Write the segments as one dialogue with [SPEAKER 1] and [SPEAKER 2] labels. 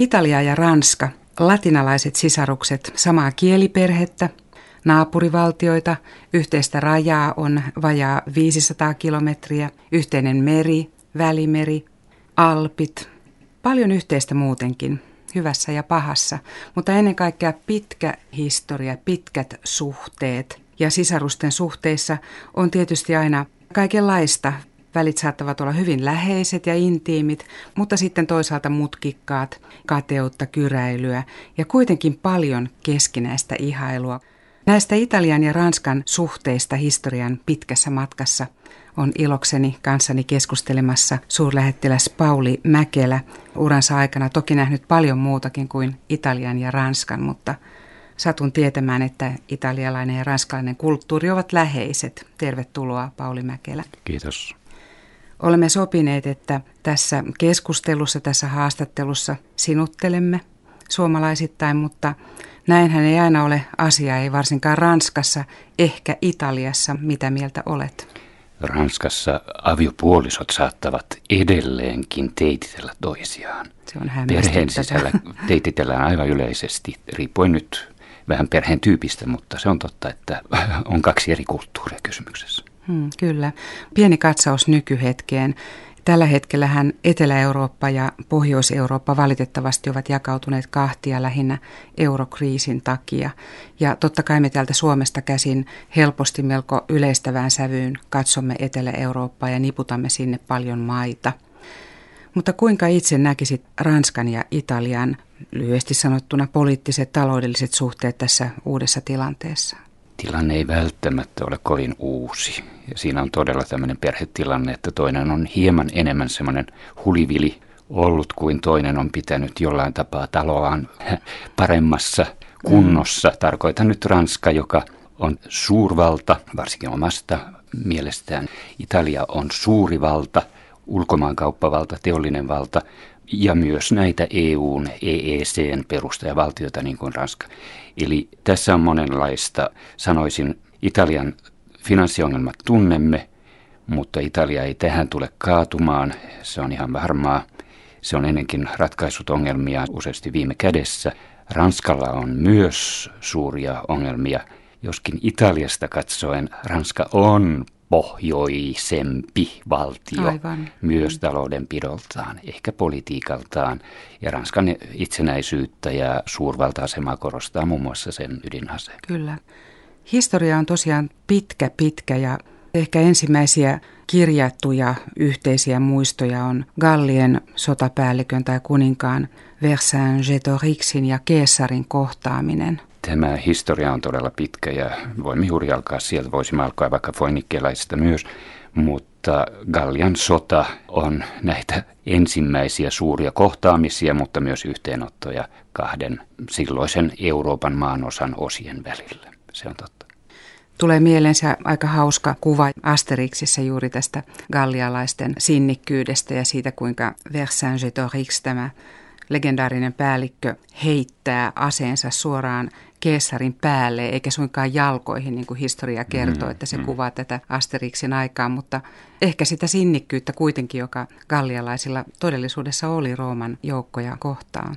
[SPEAKER 1] Italia ja Ranska, latinalaiset sisarukset, samaa kieliperhettä, naapurivaltioita, yhteistä rajaa on vajaa 500 kilometriä, yhteinen meri, välimeri, alpit, paljon yhteistä muutenkin, hyvässä ja pahassa, mutta ennen kaikkea pitkä historia, pitkät suhteet. Ja sisarusten suhteissa on tietysti aina kaikenlaista. Välit saattavat olla hyvin läheiset ja intiimit, mutta sitten toisaalta mutkikkaat, kateutta, kyräilyä ja kuitenkin paljon keskinäistä ihailua. Näistä Italian ja Ranskan suhteista historian pitkässä matkassa on ilokseni kanssani keskustelemassa suurlähettiläs Pauli Mäkelä. Uransa aikana toki nähnyt paljon muutakin kuin Italian ja Ranskan, mutta satun tietämään, että italialainen ja ranskalainen kulttuuri ovat läheiset. Tervetuloa Pauli Mäkelä.
[SPEAKER 2] Kiitos.
[SPEAKER 1] Olemme sopineet, että tässä keskustelussa, tässä haastattelussa sinuttelemme suomalaisittain, mutta Näinhän ei aina ole asia, ei varsinkaan Ranskassa, ehkä Italiassa. Mitä mieltä olet?
[SPEAKER 2] Ranskassa aviopuolisot saattavat edelleenkin teititellä toisiaan.
[SPEAKER 1] Se on
[SPEAKER 2] Perheen sisällä teititellään aivan yleisesti, riippuen nyt vähän perheen tyypistä, mutta se on totta, että on kaksi eri kulttuuria kysymyksessä.
[SPEAKER 1] Hmm, kyllä. Pieni katsaus nykyhetkeen. Tällä hetkellähän Etelä-Eurooppa ja Pohjois-Eurooppa valitettavasti ovat jakautuneet kahtia lähinnä eurokriisin takia. Ja totta kai me täältä Suomesta käsin helposti melko yleistävään sävyyn katsomme Etelä-Eurooppaa ja niputamme sinne paljon maita. Mutta kuinka itse näkisit Ranskan ja Italian lyhyesti sanottuna poliittiset taloudelliset suhteet tässä uudessa tilanteessa?
[SPEAKER 2] Tilanne ei välttämättä ole kovin uusi. Ja siinä on todella tämmöinen perhetilanne, että toinen on hieman enemmän semmoinen hulivili ollut kuin toinen on pitänyt jollain tapaa taloaan paremmassa kunnossa. Mm. Tarkoitan nyt Ranska, joka on suurvalta, varsinkin omasta mielestään. Italia on suuri valta, ulkomaankauppavalta, teollinen valta ja myös näitä EUn, EECn perustajavaltioita niin kuin Ranska. Eli tässä on monenlaista, sanoisin, Italian finanssiongelmat tunnemme, mutta Italia ei tähän tule kaatumaan, se on ihan varmaa. Se on ennenkin ratkaisut ongelmia useasti viime kädessä. Ranskalla on myös suuria ongelmia, joskin Italiasta katsoen Ranska on pohjoisempi valtio Aivan. myös taloudenpidoltaan, ehkä politiikaltaan. Ja Ranskan itsenäisyyttä ja suurvalta-asemaa korostaa muun muassa sen ydinase.
[SPEAKER 1] Kyllä. Historia on tosiaan pitkä, pitkä ja ehkä ensimmäisiä kirjattuja yhteisiä muistoja on Gallien sotapäällikön tai kuninkaan Versailles-Getorixin ja Keesarin kohtaaminen –
[SPEAKER 2] Tämä historia on todella pitkä ja voimme juuri alkaa sieltä, voisimme alkaa vaikka foinikkelaisista myös, mutta Gallian sota on näitä ensimmäisiä suuria kohtaamisia, mutta myös yhteenottoja kahden silloisen Euroopan maanosan osien välillä. Se on totta.
[SPEAKER 1] Tulee mieleen se aika hauska kuva Asteriksissa juuri tästä gallialaisten sinnikkyydestä ja siitä, kuinka Versailles tämä legendaarinen päällikkö heittää aseensa suoraan keessarin päälle eikä suinkaan jalkoihin, niin kuin historia kertoo, mm, että se mm. kuvaa tätä Asterixin aikaa, mutta ehkä sitä sinnikkyyttä kuitenkin, joka gallialaisilla todellisuudessa oli Rooman joukkoja kohtaan.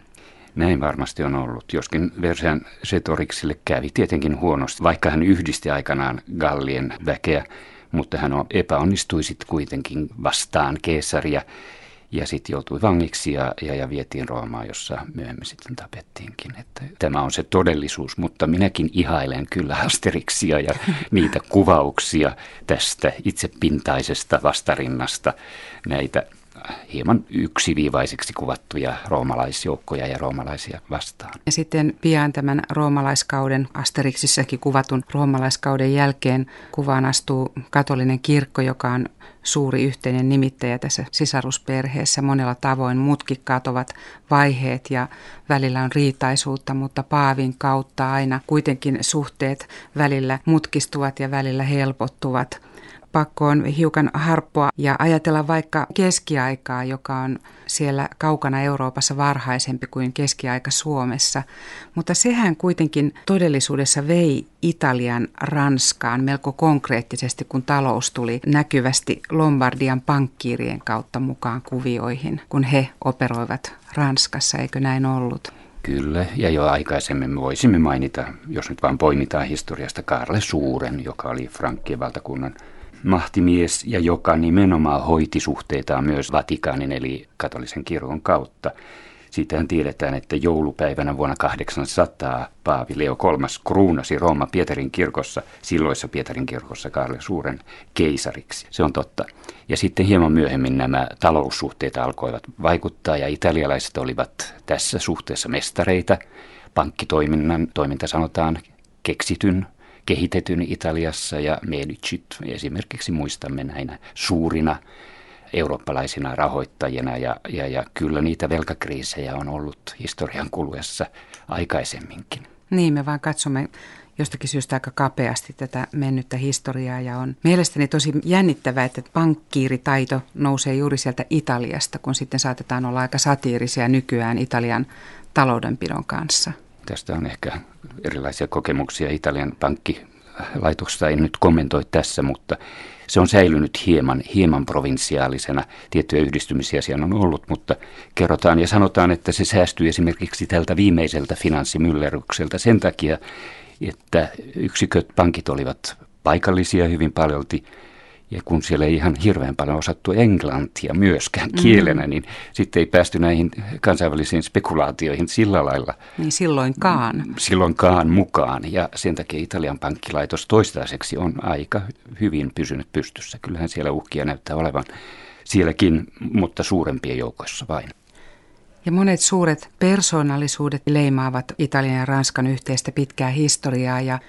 [SPEAKER 2] Näin varmasti on ollut, joskin Versean Setoriksille kävi tietenkin huonosti, vaikka hän yhdisti aikanaan Gallien väkeä, mutta hän epäonnistui sitten kuitenkin vastaan keesaria ja sitten joutui vangiksi ja, ja, ja vietiin Roomaan, jossa myöhemmin sitten tapettiinkin. Että tämä on se todellisuus, mutta minäkin ihailen kyllä Asteriksia ja niitä kuvauksia tästä itsepintaisesta vastarinnasta, näitä hieman yksiviivaiseksi kuvattuja roomalaisjoukkoja ja roomalaisia vastaan.
[SPEAKER 1] Ja sitten pian tämän roomalaiskauden, Asteriksissäkin kuvatun roomalaiskauden jälkeen kuvaan astuu katolinen kirkko, joka on suuri yhteinen nimittäjä tässä sisarusperheessä. Monella tavoin mutkikkaat ovat vaiheet ja välillä on riitaisuutta, mutta Paavin kautta aina kuitenkin suhteet välillä mutkistuvat ja välillä helpottuvat. Pakko on hiukan harppoa ja ajatella vaikka keskiaikaa, joka on siellä kaukana Euroopassa varhaisempi kuin keskiaika Suomessa. Mutta sehän kuitenkin todellisuudessa vei Italian Ranskaan melko konkreettisesti, kun talous tuli näkyvästi Lombardian pankkiirien kautta mukaan kuvioihin, kun he operoivat Ranskassa, eikö näin ollut?
[SPEAKER 2] Kyllä, ja jo aikaisemmin me voisimme mainita, jos nyt vain poimitaan historiasta, Karle Suuren, joka oli Frankkien valtakunnan mahtimies ja joka nimenomaan hoiti suhteitaan myös Vatikaanin eli katolisen kirkon kautta. Siitähän tiedetään, että joulupäivänä vuonna 800 Paavi Leo III kruunasi Rooman Pietarin kirkossa, silloissa Pietarin kirkossa Karle Suuren keisariksi. Se on totta. Ja sitten hieman myöhemmin nämä taloussuhteet alkoivat vaikuttaa ja italialaiset olivat tässä suhteessa mestareita. Pankkitoiminnan toiminta sanotaan keksityn kehitetyn Italiassa ja Medicit esimerkiksi muistamme näinä suurina eurooppalaisina rahoittajina ja, ja, ja kyllä niitä velkakriisejä on ollut historian kuluessa aikaisemminkin.
[SPEAKER 1] Niin, me vaan katsomme jostakin syystä aika kapeasti tätä mennyttä historiaa ja on mielestäni tosi jännittävää, että pankkiiritaito nousee juuri sieltä Italiasta, kun sitten saatetaan olla aika satiirisia nykyään Italian taloudenpidon kanssa.
[SPEAKER 2] Tästä on ehkä erilaisia kokemuksia Italian pankkilaitoksesta, en nyt kommentoi tässä, mutta se on säilynyt hieman, hieman provinsiaalisena. Tiettyjä yhdistymisiä siellä on ollut, mutta kerrotaan ja sanotaan, että se säästyy esimerkiksi tältä viimeiseltä finanssimyllerrykseltä sen takia, että yksiköt, pankit olivat paikallisia hyvin paljolti ja kun siellä ei ihan hirveän paljon osattu englantia myöskään mm. kielenä, niin sitten ei päästy näihin kansainvälisiin spekulaatioihin sillä lailla.
[SPEAKER 1] Niin silloinkaan.
[SPEAKER 2] Silloinkaan mukaan. Ja sen takia Italian pankkilaitos toistaiseksi on aika hyvin pysynyt pystyssä. Kyllähän siellä uhkia näyttää olevan sielläkin, mutta suurempien joukoissa vain.
[SPEAKER 1] Ja monet suuret persoonallisuudet leimaavat Italian ja Ranskan yhteistä pitkää historiaa ja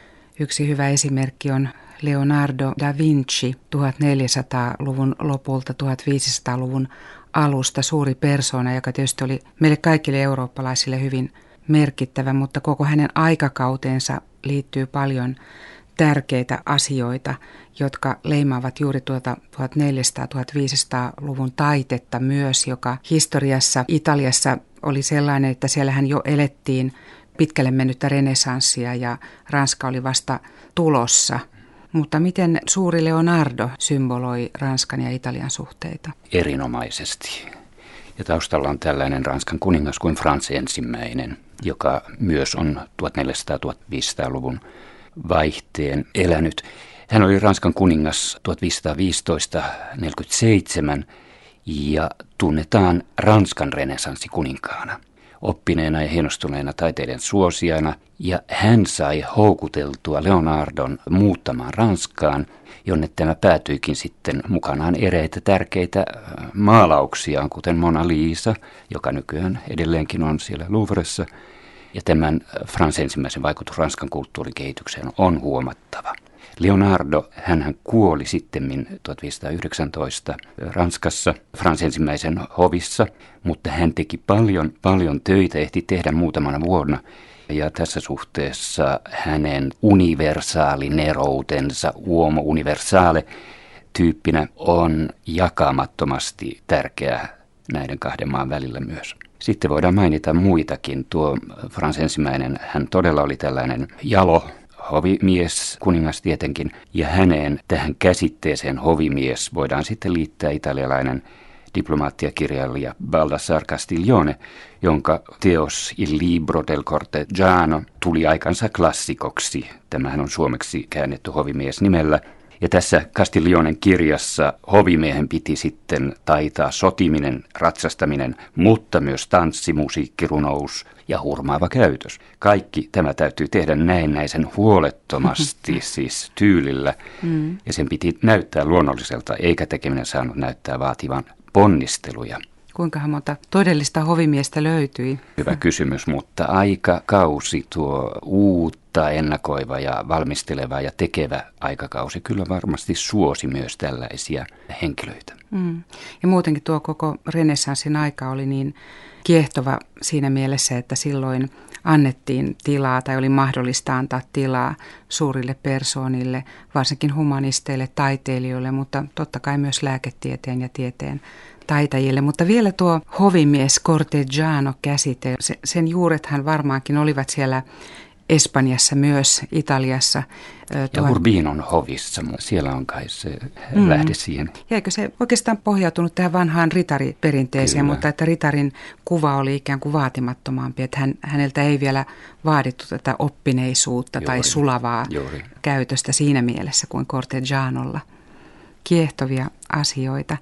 [SPEAKER 1] yksi hyvä esimerkki on Leonardo da Vinci 1400-luvun lopulta 1500-luvun alusta. Suuri persona, joka tietysti oli meille kaikille eurooppalaisille hyvin merkittävä, mutta koko hänen aikakautensa liittyy paljon tärkeitä asioita, jotka leimaavat juuri tuota 1400-1500-luvun taitetta myös, joka historiassa Italiassa oli sellainen, että siellähän jo elettiin pitkälle mennyttä renesanssia ja Ranska oli vasta tulossa – mutta miten suuri Leonardo symboloi Ranskan ja Italian suhteita?
[SPEAKER 2] Erinomaisesti. Ja taustalla on tällainen Ranskan kuningas kuin Frans ensimmäinen, joka myös on 1400-1500-luvun vaihteen elänyt. Hän oli Ranskan kuningas 1515-47 ja tunnetaan Ranskan renesanssikuninkaana oppineena ja hienostuneena taiteiden suosiana, ja hän sai houkuteltua Leonardon muuttamaan Ranskaan, jonne tämä päätyikin sitten mukanaan ereitä tärkeitä äh, maalauksia, kuten Mona Lisa, joka nykyään edelleenkin on siellä Louvressa, ja tämän äh, Frans ensimmäisen vaikutus Ranskan kulttuurikehitykseen on huomattava. Leonardo, hän kuoli sitten 1519 Ranskassa Frans ensimmäisen hovissa, mutta hän teki paljon, paljon töitä, ehti tehdä muutamana vuonna. Ja tässä suhteessa hänen universaalineroutensa, uomo universaale tyyppinä on jakamattomasti tärkeä näiden kahden maan välillä myös. Sitten voidaan mainita muitakin. Tuo Frans ensimmäinen, hän todella oli tällainen jalo hovimies, kuningas tietenkin, ja häneen tähän käsitteeseen hovimies voidaan sitten liittää italialainen diplomaattiakirjailija Baldassar Castiglione, jonka teos Il libro del cortegiano tuli aikansa klassikoksi. Tämähän on suomeksi käännetty hovimies nimellä – ja tässä Castiglionen kirjassa hovimiehen piti sitten taitaa sotiminen, ratsastaminen, mutta myös tanssi, musiikki, runous ja hurmaava käytös. Kaikki tämä täytyy tehdä näennäisen huolettomasti, siis tyylillä. Mm. Ja sen piti näyttää luonnolliselta, eikä tekeminen saanut näyttää vaativan ponnisteluja.
[SPEAKER 1] Kuinka monta todellista hovimiestä löytyi?
[SPEAKER 2] Hyvä kysymys, mutta aikakausi tuo uutta, ennakoiva ja valmisteleva ja tekevä aikakausi kyllä varmasti suosi myös tällaisia henkilöitä. Mm.
[SPEAKER 1] Ja muutenkin tuo koko renessanssin aika oli niin kiehtova siinä mielessä, että silloin annettiin tilaa tai oli mahdollista antaa tilaa suurille persoonille, varsinkin humanisteille, taiteilijoille, mutta totta kai myös lääketieteen ja tieteen taitajille. Mutta vielä tuo hovimies Cortegiano-käsite, sen juurethan varmaankin olivat siellä Espanjassa myös, Italiassa.
[SPEAKER 2] Ja tuon... Urbinon hovissa, siellä on kai se mm. lähde siihen.
[SPEAKER 1] Ja eikö se oikeastaan pohjautunut tähän vanhaan ritariperinteeseen, Kyllä. mutta että ritarin kuva oli ikään kuin vaatimattomampi, että hän, häneltä ei vielä vaadittu tätä oppineisuutta Juuri. tai sulavaa Juuri. käytöstä siinä mielessä kuin Cortegianolla kiehtovia asioita.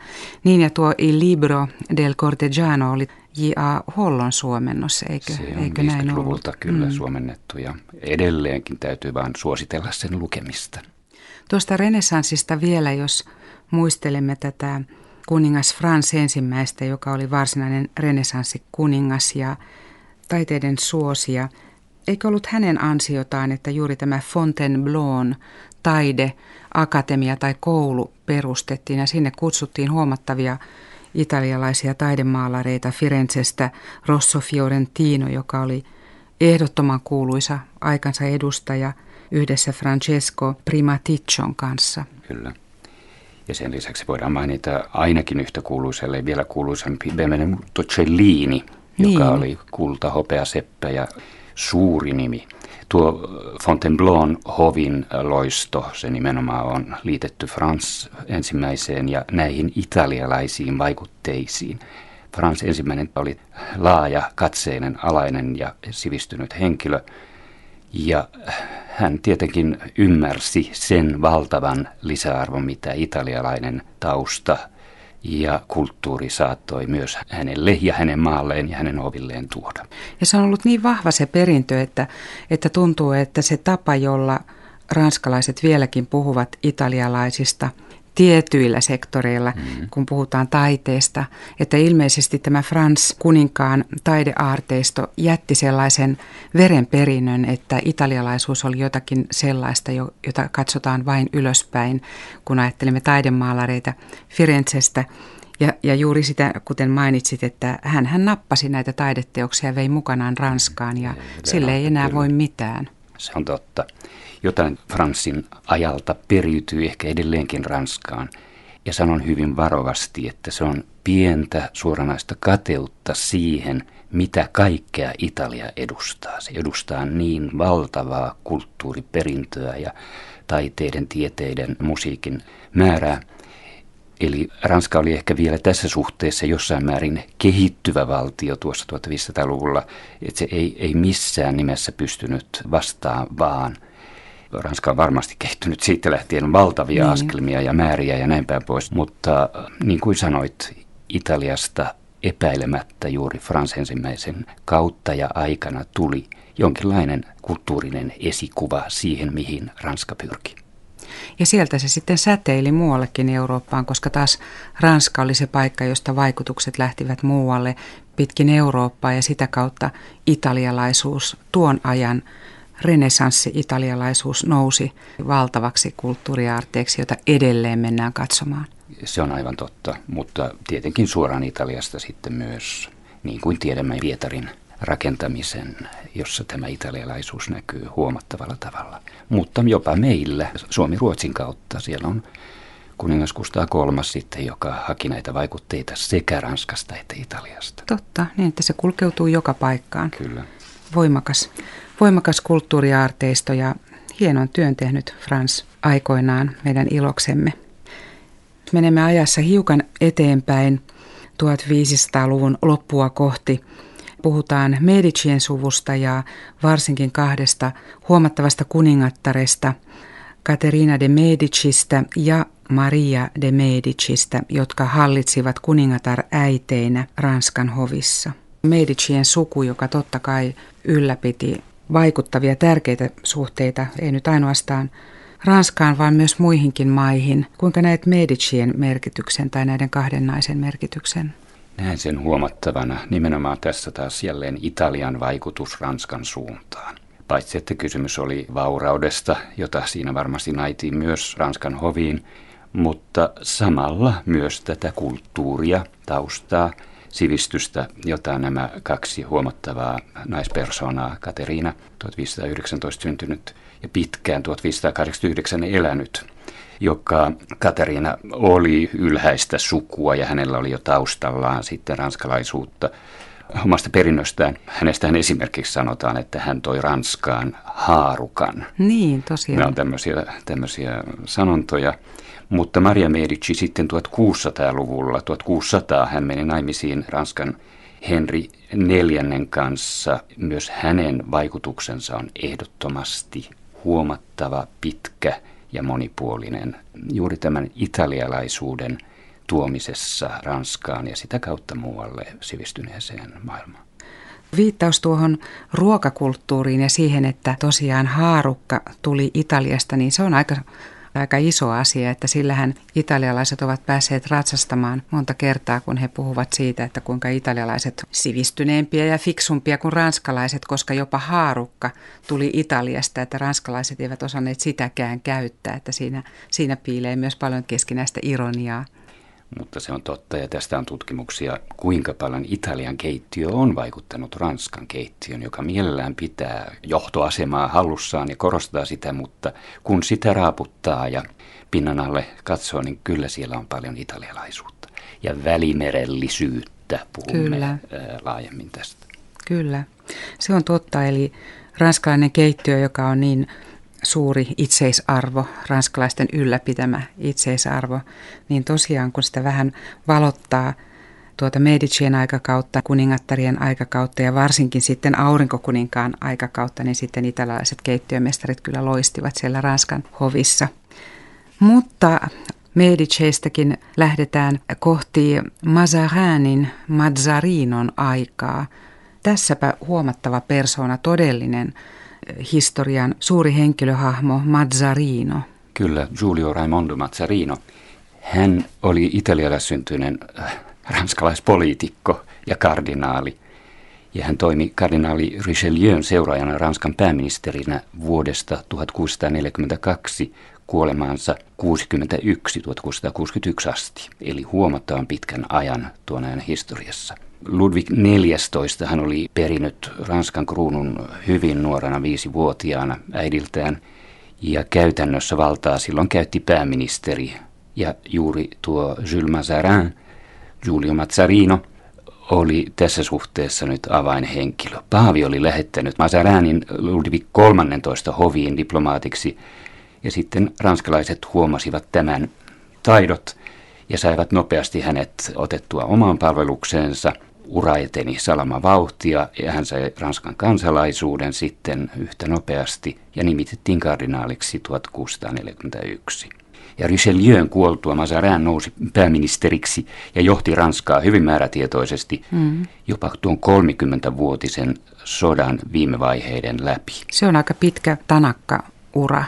[SPEAKER 1] Niin ja tuo Il Libro del Cortegiano oli J.A. Hollon suomennos, eikö,
[SPEAKER 2] Se on
[SPEAKER 1] eikö näin
[SPEAKER 2] ollut? kyllä mm. suomennettu ja edelleenkin täytyy vain suositella sen lukemista.
[SPEAKER 1] Tuosta renessanssista vielä, jos muistelemme tätä kuningas Frans ensimmäistä, joka oli varsinainen renessanssi-kuningas ja taiteiden suosia. Eikö ollut hänen ansiotaan, että juuri tämä Fontainebleau taide, akatemia tai koulu perustettiin ja sinne kutsuttiin huomattavia italialaisia taidemaalareita Firenzestä Rosso Fiorentino, joka oli ehdottoman kuuluisa aikansa edustaja yhdessä Francesco Primaticcion kanssa.
[SPEAKER 2] Kyllä. Ja sen lisäksi voidaan mainita ainakin yhtä kuuluiselle, vielä kuuluisampi Benvenuto Cellini, niin. joka oli kulta, hopea, seppä ja suuri nimi Tuo Fontainebleau hovin loisto, se nimenomaan on liitetty Frans ensimmäiseen ja näihin italialaisiin vaikutteisiin. Frans ensimmäinen oli laaja, katseinen, alainen ja sivistynyt henkilö. Ja hän tietenkin ymmärsi sen valtavan lisäarvon, mitä italialainen tausta ja kulttuuri saattoi myös hänelle ja hänen maalleen ja hänen ovilleen tuoda.
[SPEAKER 1] Ja se on ollut niin vahva se perintö, että, että tuntuu, että se tapa, jolla ranskalaiset vieläkin puhuvat italialaisista – tietyillä sektoreilla, mm-hmm. kun puhutaan taiteesta, että ilmeisesti tämä Frans kuninkaan taideaarteisto jätti sellaisen verenperinnön, että italialaisuus oli jotakin sellaista, jota katsotaan vain ylöspäin, kun ajattelemme taidemaalareita Firenzestä. Ja, ja juuri sitä, kuten mainitsit, että hän, hän nappasi näitä taideteoksia ja vei mukanaan Ranskaan ja sille ei enää voi mitään.
[SPEAKER 2] Se on totta jotain Fransin ajalta periytyy ehkä edelleenkin Ranskaan. Ja sanon hyvin varovasti, että se on pientä suoranaista kateutta siihen, mitä kaikkea Italia edustaa. Se edustaa niin valtavaa kulttuuriperintöä ja taiteiden, tieteiden, musiikin määrää. Eli Ranska oli ehkä vielä tässä suhteessa jossain määrin kehittyvä valtio tuossa 1500-luvulla, että se ei, ei missään nimessä pystynyt vastaan vaan – Ranska on varmasti kehittynyt siitä lähtien valtavia niin. askelmia ja määriä ja näin päin pois. Mutta niin kuin sanoit, Italiasta epäilemättä juuri Frans ensimmäisen kautta ja aikana tuli jonkinlainen kulttuurinen esikuva siihen, mihin Ranska pyrki.
[SPEAKER 1] Ja sieltä se sitten säteili muuallekin Eurooppaan, koska taas Ranska oli se paikka, josta vaikutukset lähtivät muualle pitkin Eurooppaa ja sitä kautta italialaisuus tuon ajan renesanssi-italialaisuus nousi valtavaksi kulttuuriaarteeksi, jota edelleen mennään katsomaan.
[SPEAKER 2] Se on aivan totta, mutta tietenkin suoraan Italiasta sitten myös, niin kuin tiedämme Pietarin rakentamisen, jossa tämä italialaisuus näkyy huomattavalla tavalla. Mutta jopa meillä, Suomi-Ruotsin kautta, siellä on kuningas Kustaa kolmas sitten, joka haki näitä vaikutteita sekä Ranskasta että Italiasta.
[SPEAKER 1] Totta, niin että se kulkeutuu joka paikkaan.
[SPEAKER 2] Kyllä.
[SPEAKER 1] Voimakas voimakas kulttuuriaarteisto ja hienon työn tehnyt Frans aikoinaan meidän iloksemme. Menemme ajassa hiukan eteenpäin 1500-luvun loppua kohti. Puhutaan Medicien suvusta ja varsinkin kahdesta huomattavasta kuningattaresta, Caterina de Medicistä ja Maria de Medicistä, jotka hallitsivat kuningatar äiteinä Ranskan hovissa. Medicien suku, joka totta kai ylläpiti vaikuttavia tärkeitä suhteita, ei nyt ainoastaan Ranskaan, vaan myös muihinkin maihin. Kuinka näet Medicien merkityksen tai näiden kahden naisen merkityksen?
[SPEAKER 2] Näen sen huomattavana nimenomaan tässä taas jälleen Italian vaikutus Ranskan suuntaan. Paitsi että kysymys oli vauraudesta, jota siinä varmasti naitiin myös Ranskan hoviin, mutta samalla myös tätä kulttuuria, taustaa, sivistystä, jota nämä kaksi huomattavaa naispersonaa, Kateriina 1519 syntynyt ja pitkään 1589 elänyt, joka Kateriina oli ylhäistä sukua ja hänellä oli jo taustallaan sitten ranskalaisuutta omasta perinnöstään. Hänestähän esimerkiksi sanotaan, että hän toi Ranskaan haarukan.
[SPEAKER 1] Niin, tosiaan.
[SPEAKER 2] Nämä on tämmöisiä, tämmöisiä sanontoja. Mutta Maria Medici sitten 1600-luvulla, 1600 hän meni naimisiin Ranskan Henri neljännen kanssa. Myös hänen vaikutuksensa on ehdottomasti huomattava, pitkä ja monipuolinen juuri tämän italialaisuuden tuomisessa Ranskaan ja sitä kautta muualle sivistyneeseen maailmaan.
[SPEAKER 1] Viittaus tuohon ruokakulttuuriin ja siihen, että tosiaan haarukka tuli Italiasta, niin se on aika aika iso asia, että sillähän italialaiset ovat päässeet ratsastamaan monta kertaa, kun he puhuvat siitä, että kuinka italialaiset sivistyneempiä ja fiksumpia kuin ranskalaiset, koska jopa haarukka tuli Italiasta, että ranskalaiset eivät osanneet sitäkään käyttää, että siinä, siinä piilee myös paljon keskinäistä ironiaa.
[SPEAKER 2] Mutta se on totta ja tästä on tutkimuksia, kuinka paljon Italian keittiö on vaikuttanut Ranskan keittiön, joka mielellään pitää johtoasemaa hallussaan ja korostaa sitä, mutta kun sitä raaputtaa ja pinnan alle katsoo, niin kyllä siellä on paljon italialaisuutta ja välimerellisyyttä, puhumme kyllä. laajemmin tästä.
[SPEAKER 1] Kyllä, se on totta, eli ranskalainen keittiö, joka on niin suuri itseisarvo, ranskalaisten ylläpitämä itseisarvo, niin tosiaan kun sitä vähän valottaa tuota Medicien aikakautta, kuningattarien aikakautta ja varsinkin sitten aurinkokuninkaan aikakautta, niin sitten italialaiset keittiömestarit kyllä loistivat siellä Ranskan hovissa. Mutta Mediceistäkin lähdetään kohti Mazarinin, Mazzarinon aikaa. Tässäpä huomattava persona, todellinen historian suuri henkilöhahmo Mazzarino.
[SPEAKER 2] Kyllä, Giulio Raimondo Mazzarino. Hän oli italialaissyntyinen äh, ranskalaispoliitikko ja kardinaali. Ja hän toimi kardinaali Richelieun seuraajana Ranskan pääministerinä vuodesta 1642 kuolemaansa 61 1661 asti, eli huomattavan pitkän ajan tuon ajan historiassa. Ludwig XIV hän oli perinyt Ranskan kruunun hyvin nuorena viisivuotiaana äidiltään ja käytännössä valtaa silloin käytti pääministeri. Ja juuri tuo Jules Mazarin, Giulio Mazzarino, oli tässä suhteessa nyt avainhenkilö. Paavi oli lähettänyt Mazarinin Ludwig 13 hoviin diplomaatiksi ja sitten ranskalaiset huomasivat tämän taidot ja saivat nopeasti hänet otettua omaan palvelukseensa – ura eteni salama vauhtia ja hän sai Ranskan kansalaisuuden sitten yhtä nopeasti ja nimitettiin kardinaaliksi 1641. Ja Richelieun kuoltua Mazarin nousi pääministeriksi ja johti Ranskaa hyvin määrätietoisesti mm. jopa tuon 30-vuotisen sodan viime vaiheiden läpi.
[SPEAKER 1] Se on aika pitkä tanakka ura.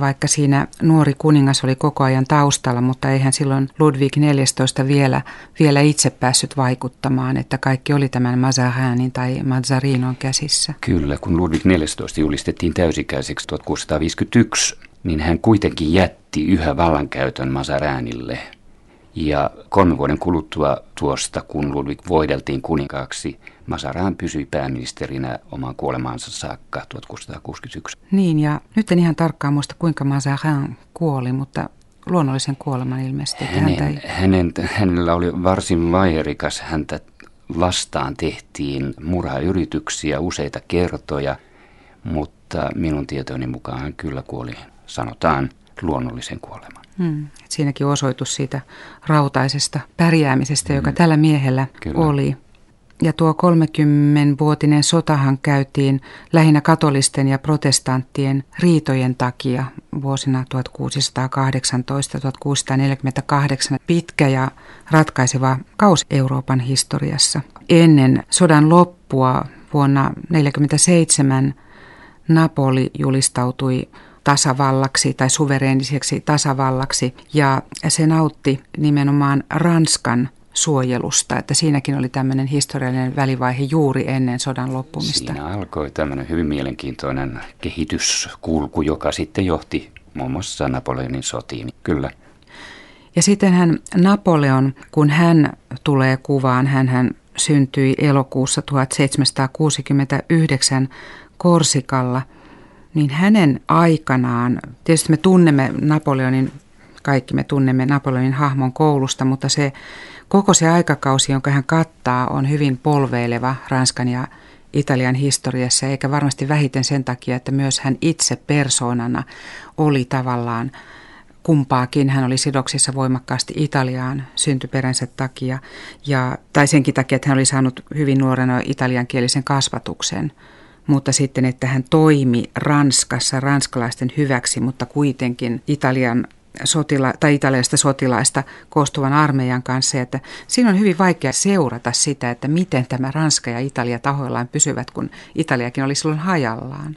[SPEAKER 1] Vaikka siinä nuori kuningas oli koko ajan taustalla, mutta eihän silloin Ludwig XIV vielä, vielä itse päässyt vaikuttamaan, että kaikki oli tämän Mazarinin tai Mazzarinon käsissä.
[SPEAKER 2] Kyllä, kun Ludwig XIV julistettiin täysikäiseksi 1651, niin hän kuitenkin jätti yhä vallankäytön Mazarinille. Ja kolmen vuoden kuluttua tuosta, kun Ludwig voideltiin kuninkaaksi, Mazarin pysyi pääministerinä oman kuolemaansa saakka 1661.
[SPEAKER 1] Niin, ja nyt en ihan tarkkaan muista, kuinka Mazarin kuoli, mutta luonnollisen kuoleman ilmeisesti.
[SPEAKER 2] Hänen, häntä ei... hänen, hänellä oli varsin vaiherikas. Häntä vastaan tehtiin murhayrityksiä useita kertoja, mutta minun tietoni mukaan hän kyllä kuoli, sanotaan, luonnollisen kuoleman. Hmm.
[SPEAKER 1] Siinäkin osoitus siitä rautaisesta pärjäämisestä, joka hmm. tällä miehellä Kyllä. oli. Ja tuo 30-vuotinen sotahan käytiin lähinnä katolisten ja protestanttien riitojen takia vuosina 1618-1648 pitkä ja ratkaiseva kausi Euroopan historiassa. Ennen sodan loppua vuonna 1947 Napoli julistautui tasavallaksi tai suvereeniseksi tasavallaksi ja se nautti nimenomaan Ranskan suojelusta, että siinäkin oli tämmöinen historiallinen välivaihe juuri ennen sodan loppumista.
[SPEAKER 2] Siinä alkoi tämmöinen hyvin mielenkiintoinen kehityskulku, joka sitten johti muun muassa Napoleonin sotiin. Kyllä.
[SPEAKER 1] Ja sitten hän Napoleon, kun hän tulee kuvaan, hän, hän syntyi elokuussa 1769 Korsikalla, niin hänen aikanaan, tietysti me tunnemme Napoleonin, kaikki me tunnemme Napoleonin hahmon koulusta, mutta se koko se aikakausi, jonka hän kattaa, on hyvin polveileva Ranskan ja Italian historiassa, eikä varmasti vähiten sen takia, että myös hän itse persoonana oli tavallaan kumpaakin. Hän oli sidoksissa voimakkaasti Italiaan syntyperänsä takia, ja, tai senkin takia, että hän oli saanut hyvin nuorena italiankielisen kasvatuksen. Mutta sitten, että hän toimi Ranskassa ranskalaisten hyväksi, mutta kuitenkin Italian sotila, tai italialaisista sotilaista koostuvan armeijan kanssa, että siinä on hyvin vaikea seurata sitä, että miten tämä Ranska ja Italia tahoillaan pysyvät, kun Italiakin oli silloin hajallaan.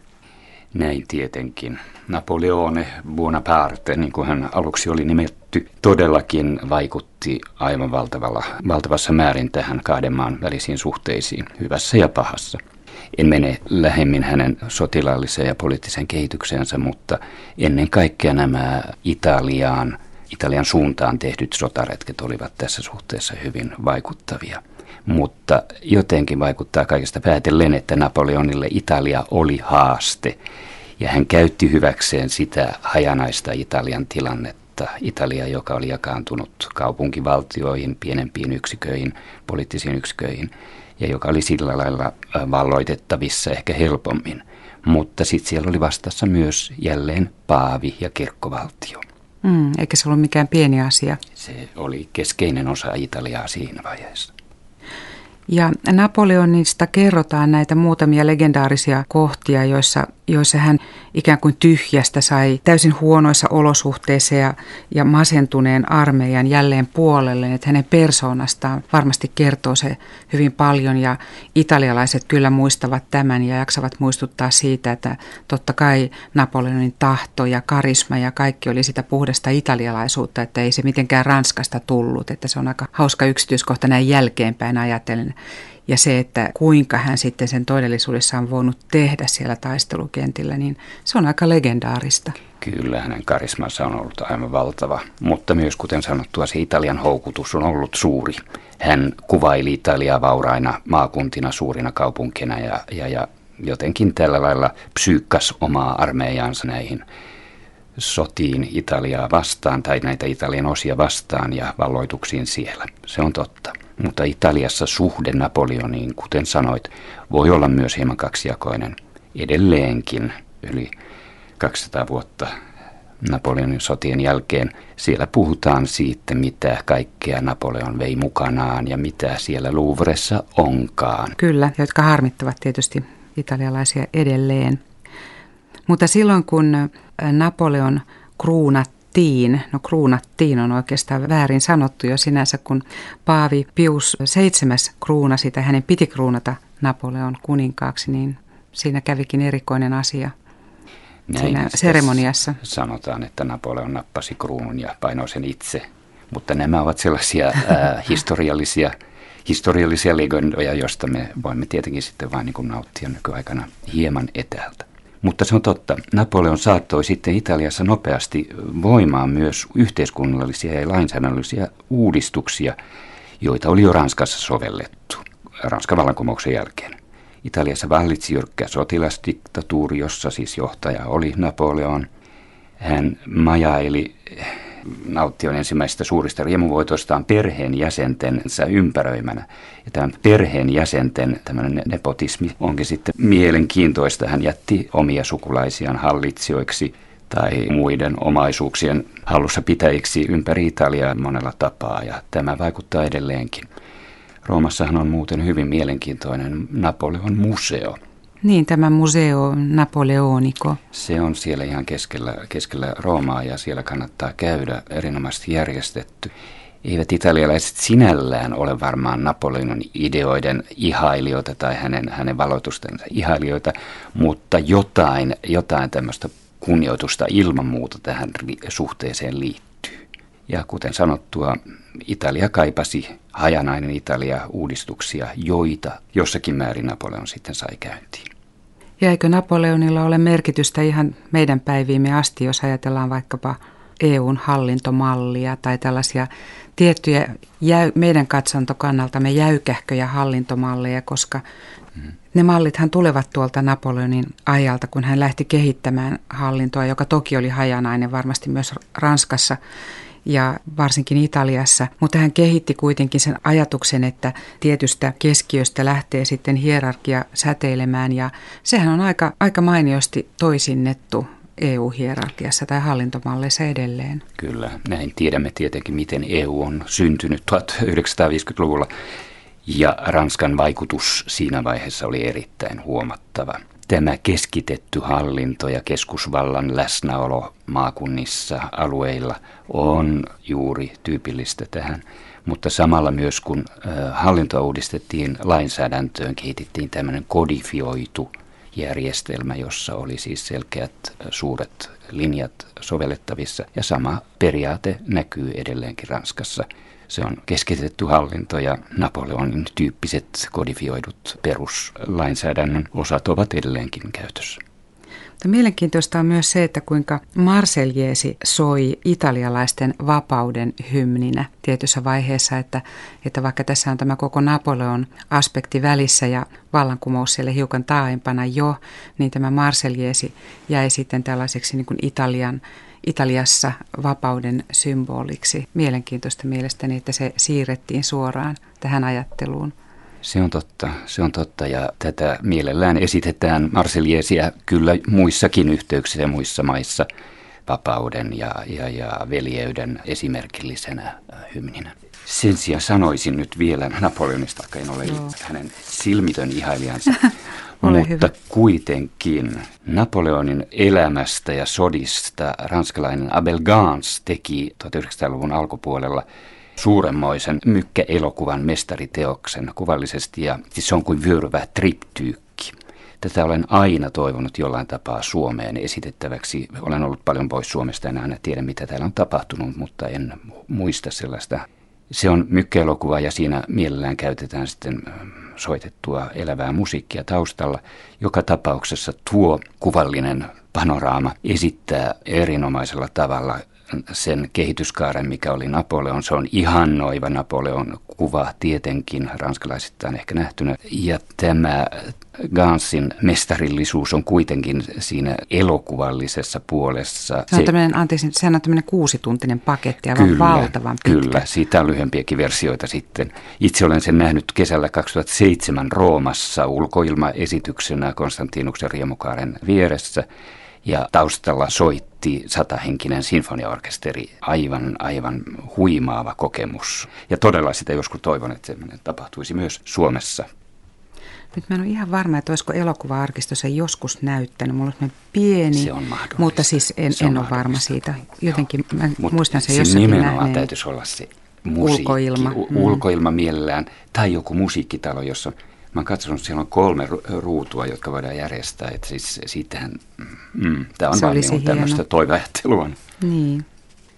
[SPEAKER 2] Näin tietenkin. Napoleone Bonaparte, niin kuin hän aluksi oli nimetty, todellakin vaikutti aivan valtavalla, valtavassa määrin tähän kahden maan välisiin suhteisiin, hyvässä ja pahassa. En mene lähemmin hänen sotilaalliseen ja poliittiseen kehitykseensä, mutta ennen kaikkea nämä Italiaan, Italian suuntaan tehdyt sotaretket olivat tässä suhteessa hyvin vaikuttavia. Mutta jotenkin vaikuttaa kaikesta päätellen, että Napoleonille Italia oli haaste. Ja hän käytti hyväkseen sitä hajanaista Italian tilannetta. Italia, joka oli jakaantunut kaupunkivaltioihin, pienempiin yksiköihin, poliittisiin yksiköihin – ja joka oli sillä lailla valloitettavissa ehkä helpommin. Mutta sitten siellä oli vastassa myös jälleen paavi ja kirkkovaltio.
[SPEAKER 1] Mm, eikä se ollut mikään pieni asia.
[SPEAKER 2] Se oli keskeinen osa Italiaa siinä vaiheessa.
[SPEAKER 1] Ja Napoleonista kerrotaan näitä muutamia legendaarisia kohtia, joissa, joissa hän ikään kuin tyhjästä sai täysin huonoissa olosuhteissa ja, ja masentuneen armeijan jälleen puolelle. Että hänen persoonastaan varmasti kertoo se hyvin paljon ja italialaiset kyllä muistavat tämän ja jaksavat muistuttaa siitä, että totta kai Napoleonin tahto ja karisma ja kaikki oli sitä puhdasta italialaisuutta, että ei se mitenkään Ranskasta tullut. Että se on aika hauska yksityiskohta näin jälkeenpäin ajatellen ja se, että kuinka hän sitten sen todellisuudessa on voinut tehdä siellä taistelukentillä, niin se on aika legendaarista.
[SPEAKER 2] Kyllä, hänen karismansa on ollut aivan valtava, mutta myös kuten sanottua, se Italian houkutus on ollut suuri. Hän kuvaili Italiaa vauraina maakuntina, suurina kaupunkina ja, ja, ja jotenkin tällä lailla psyykkas omaa armeijansa näihin sotiin Italiaa vastaan tai näitä Italian osia vastaan ja valloituksiin siellä. Se on totta. Mutta Italiassa suhde Napoleoniin, kuten sanoit, voi olla myös hieman kaksijakoinen edelleenkin yli 200 vuotta Napoleonin sotien jälkeen. Siellä puhutaan siitä, mitä kaikkea Napoleon vei mukanaan ja mitä siellä Louvressa onkaan.
[SPEAKER 1] Kyllä, jotka harmittavat tietysti italialaisia edelleen. Mutta silloin kun Napoleon kruunat kruunattiin, no kruunattiin on oikeastaan väärin sanottu jo sinänsä, kun Paavi Pius VII kruunasi tai hänen piti kruunata Napoleon kuninkaaksi, niin siinä kävikin erikoinen asia Näin siinä seremoniassa.
[SPEAKER 2] Sanotaan, että Napoleon nappasi kruunun ja painoi sen itse, mutta nämä ovat sellaisia äh, historiallisia historiallisia legendoja, joista me voimme tietenkin sitten vain niin nauttia nykyaikana hieman etäältä. Mutta se on totta. Napoleon saattoi sitten Italiassa nopeasti voimaan myös yhteiskunnallisia ja lainsäädännöllisiä uudistuksia, joita oli jo Ranskassa sovellettu Ranskan vallankumouksen jälkeen. Italiassa vallitsi jyrkkä sotilasdiktatuuri, jossa siis johtaja oli Napoleon. Hän majaili nauttion ensimmäisistä suurista riemuvoitoistaan perheenjäsentensä ympäröimänä. Ja tämän perheenjäsenten tämmöinen nepotismi onkin sitten mielenkiintoista. Hän jätti omia sukulaisiaan hallitsijoiksi tai muiden omaisuuksien hallussa pitäjiksi ympäri Italiaa monella tapaa, ja tämä vaikuttaa edelleenkin. Roomassahan on muuten hyvin mielenkiintoinen Napoleon museo –
[SPEAKER 1] niin, tämä museo Napoleonico.
[SPEAKER 2] Se on siellä ihan keskellä, keskellä Roomaa ja siellä kannattaa käydä erinomaisesti järjestetty. Eivät italialaiset sinällään ole varmaan Napoleonin ideoiden ihailijoita tai hänen, hänen valotustensa ihailijoita, mutta jotain, jotain tämmöistä kunnioitusta ilman muuta tähän suhteeseen liittyy. Ja kuten sanottua, Italia kaipasi hajanainen Italia uudistuksia, joita jossakin määrin Napoleon sitten sai käyntiin.
[SPEAKER 1] Ja eikö Napoleonilla ole merkitystä ihan meidän päiviimme asti, jos ajatellaan vaikkapa EUn hallintomallia tai tällaisia tiettyjä jäy, meidän katsantokannaltamme jäykähköjä hallintomalleja, koska mm. ne mallithan tulevat tuolta Napoleonin ajalta, kun hän lähti kehittämään hallintoa, joka toki oli hajanainen varmasti myös Ranskassa ja varsinkin Italiassa, mutta hän kehitti kuitenkin sen ajatuksen, että tietystä keskiöstä lähtee sitten hierarkia säteilemään ja sehän on aika, aika mainiosti toisinnettu EU-hierarkiassa tai hallintomalleissa edelleen.
[SPEAKER 2] Kyllä, näin tiedämme tietenkin, miten EU on syntynyt 1950-luvulla ja Ranskan vaikutus siinä vaiheessa oli erittäin huomattava. Tämä keskitetty hallinto ja keskusvallan läsnäolo maakunnissa, alueilla on juuri tyypillistä tähän. Mutta samalla myös kun hallintoa uudistettiin lainsäädäntöön, kehitettiin tämmöinen kodifioitu järjestelmä, jossa oli siis selkeät suuret linjat sovellettavissa. Ja sama periaate näkyy edelleenkin Ranskassa. Se on keskitetty hallinto ja Napoleonin tyyppiset kodifioidut peruslainsäädännön osat ovat edelleenkin käytössä.
[SPEAKER 1] Mutta mielenkiintoista on myös se, että kuinka Marseljeesi soi italialaisten vapauden hymninä tietyssä vaiheessa, että, että vaikka tässä on tämä koko Napoleon aspekti välissä ja vallankumous siellä hiukan taaempana jo, niin tämä Marseljeesi jäi sitten tällaiseksi niin kuin Italian Italiassa vapauden symboliksi. Mielenkiintoista mielestäni, että se siirrettiin suoraan tähän ajatteluun.
[SPEAKER 2] Se on totta, se on totta ja tätä mielellään esitetään Marseljeesiä kyllä muissakin yhteyksissä ja muissa maissa vapauden ja, ja, ja veljeyden esimerkillisenä hymninä. Sen sijaan sanoisin nyt vielä Napoleonista, vaikka en ole no. hänen silmitön ihailijansa, mutta hyvä. kuitenkin Napoleonin elämästä ja sodista ranskalainen Abel Gans teki 1900-luvun alkupuolella suuremmoisen mykkäelokuvan mestariteoksen kuvallisesti ja siis se on kuin vyöryvä triptyykki. Tätä olen aina toivonut jollain tapaa Suomeen esitettäväksi. Olen ollut paljon pois Suomesta, en aina tiedä mitä täällä on tapahtunut, mutta en muista sellaista. Se on mykkäelokuva ja siinä mielellään käytetään sitten soitettua elävää musiikkia taustalla. Joka tapauksessa tuo kuvallinen panoraama esittää erinomaisella tavalla sen kehityskaaren, mikä oli Napoleon. Se on ihannoiva Napoleon kuva tietenkin, ranskalaisittain ehkä nähtynä. Ja tämä Gansin mestarillisuus on kuitenkin siinä elokuvallisessa puolessa.
[SPEAKER 1] Se on tämmöinen, anteeksi, sehän on tämmöinen kuusituntinen paketti, aivan kyllä, valtavan pitkä.
[SPEAKER 2] Kyllä, siitä on lyhyempiäkin versioita sitten. Itse olen sen nähnyt kesällä 2007 Roomassa ulkoilmaesityksenä Konstantinuksen riemukaaren vieressä ja taustalla soitti satahenkinen sinfoniaorkesteri. Aivan, aivan huimaava kokemus. Ja todella sitä joskus toivon, että semmoinen tapahtuisi myös Suomessa.
[SPEAKER 1] Nyt mä en ole ihan varma, että olisiko elokuva-arkisto se joskus näyttänyt. Mulla on pieni,
[SPEAKER 2] se on
[SPEAKER 1] mutta siis en, en ole varma siitä. Jotenkin mä Mut muistan sen
[SPEAKER 2] jossakin nimenomaan nähneen. täytyisi olla se musiikki,
[SPEAKER 1] ulkoilma. Mm.
[SPEAKER 2] ulkoilma mielellään, tai joku musiikkitalo, jossa Mä oon katsonut, siellä on kolme ruutua, jotka voidaan järjestää. Että siis siitähän, mm, tämä on vain niin tämmöistä toiveajattelua.
[SPEAKER 1] Niin.